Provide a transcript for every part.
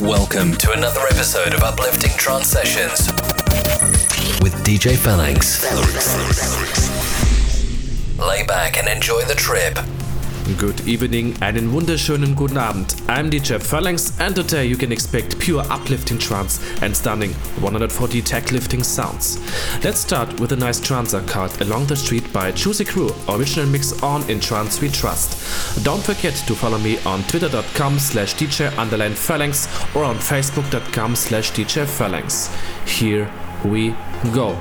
Welcome to another episode of Uplifting Trance Sessions with DJ Phalanx. Lay back and enjoy the trip. Good evening, and einen wunderschönen guten Abend. I'm DJ Phalanx, and today you can expect pure uplifting trance and stunning 140 tech lifting sounds. Let's start with a nice trance card along the street by Juice Crew, original mix on in Trance We Trust. Don't forget to follow me on twitter.com slash DJ underline Phalanx or on facebook.com slash DJ Phalanx. Here we go.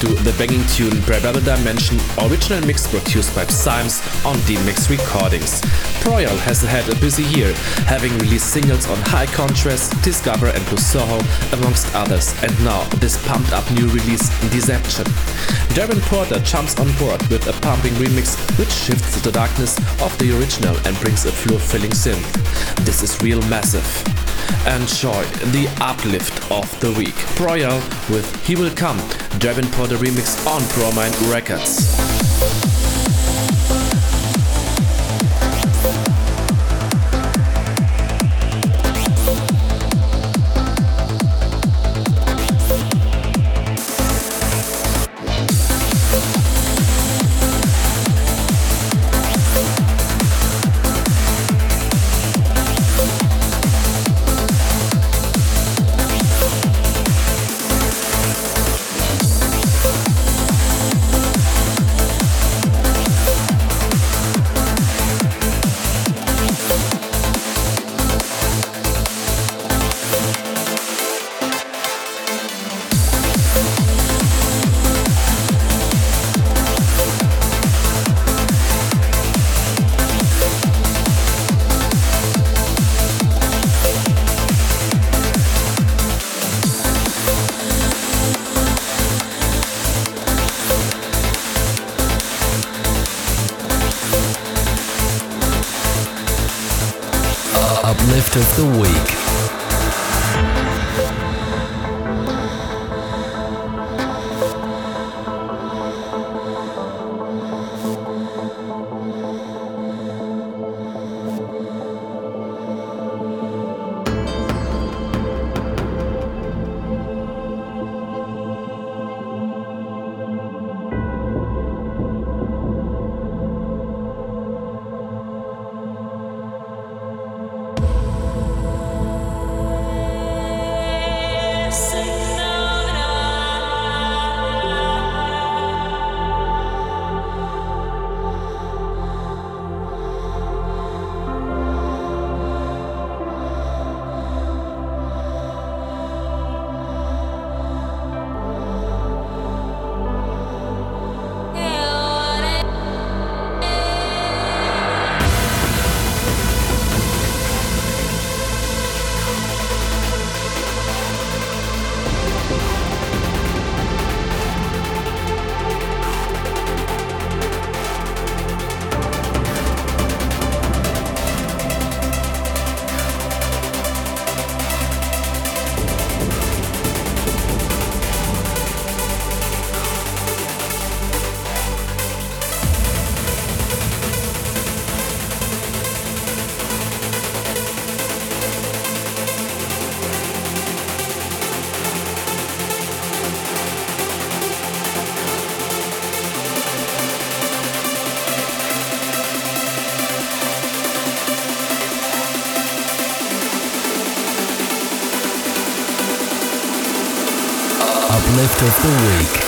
To the banging tune Parable Dimension, original mix produced by Psymes on D.Max Recordings. Proyal has had a busy year, having released singles on High Contrast, Discover and Soho, amongst others, and now this pumped up new release, Deception. Darren Porter jumps on board with a pumping remix which shifts the darkness of the original and brings a floor-filling synth. This is real massive. Enjoy the uplift of the week. Proyal with He Will Come, Darren Porter remix on Promind Records. Of the Week.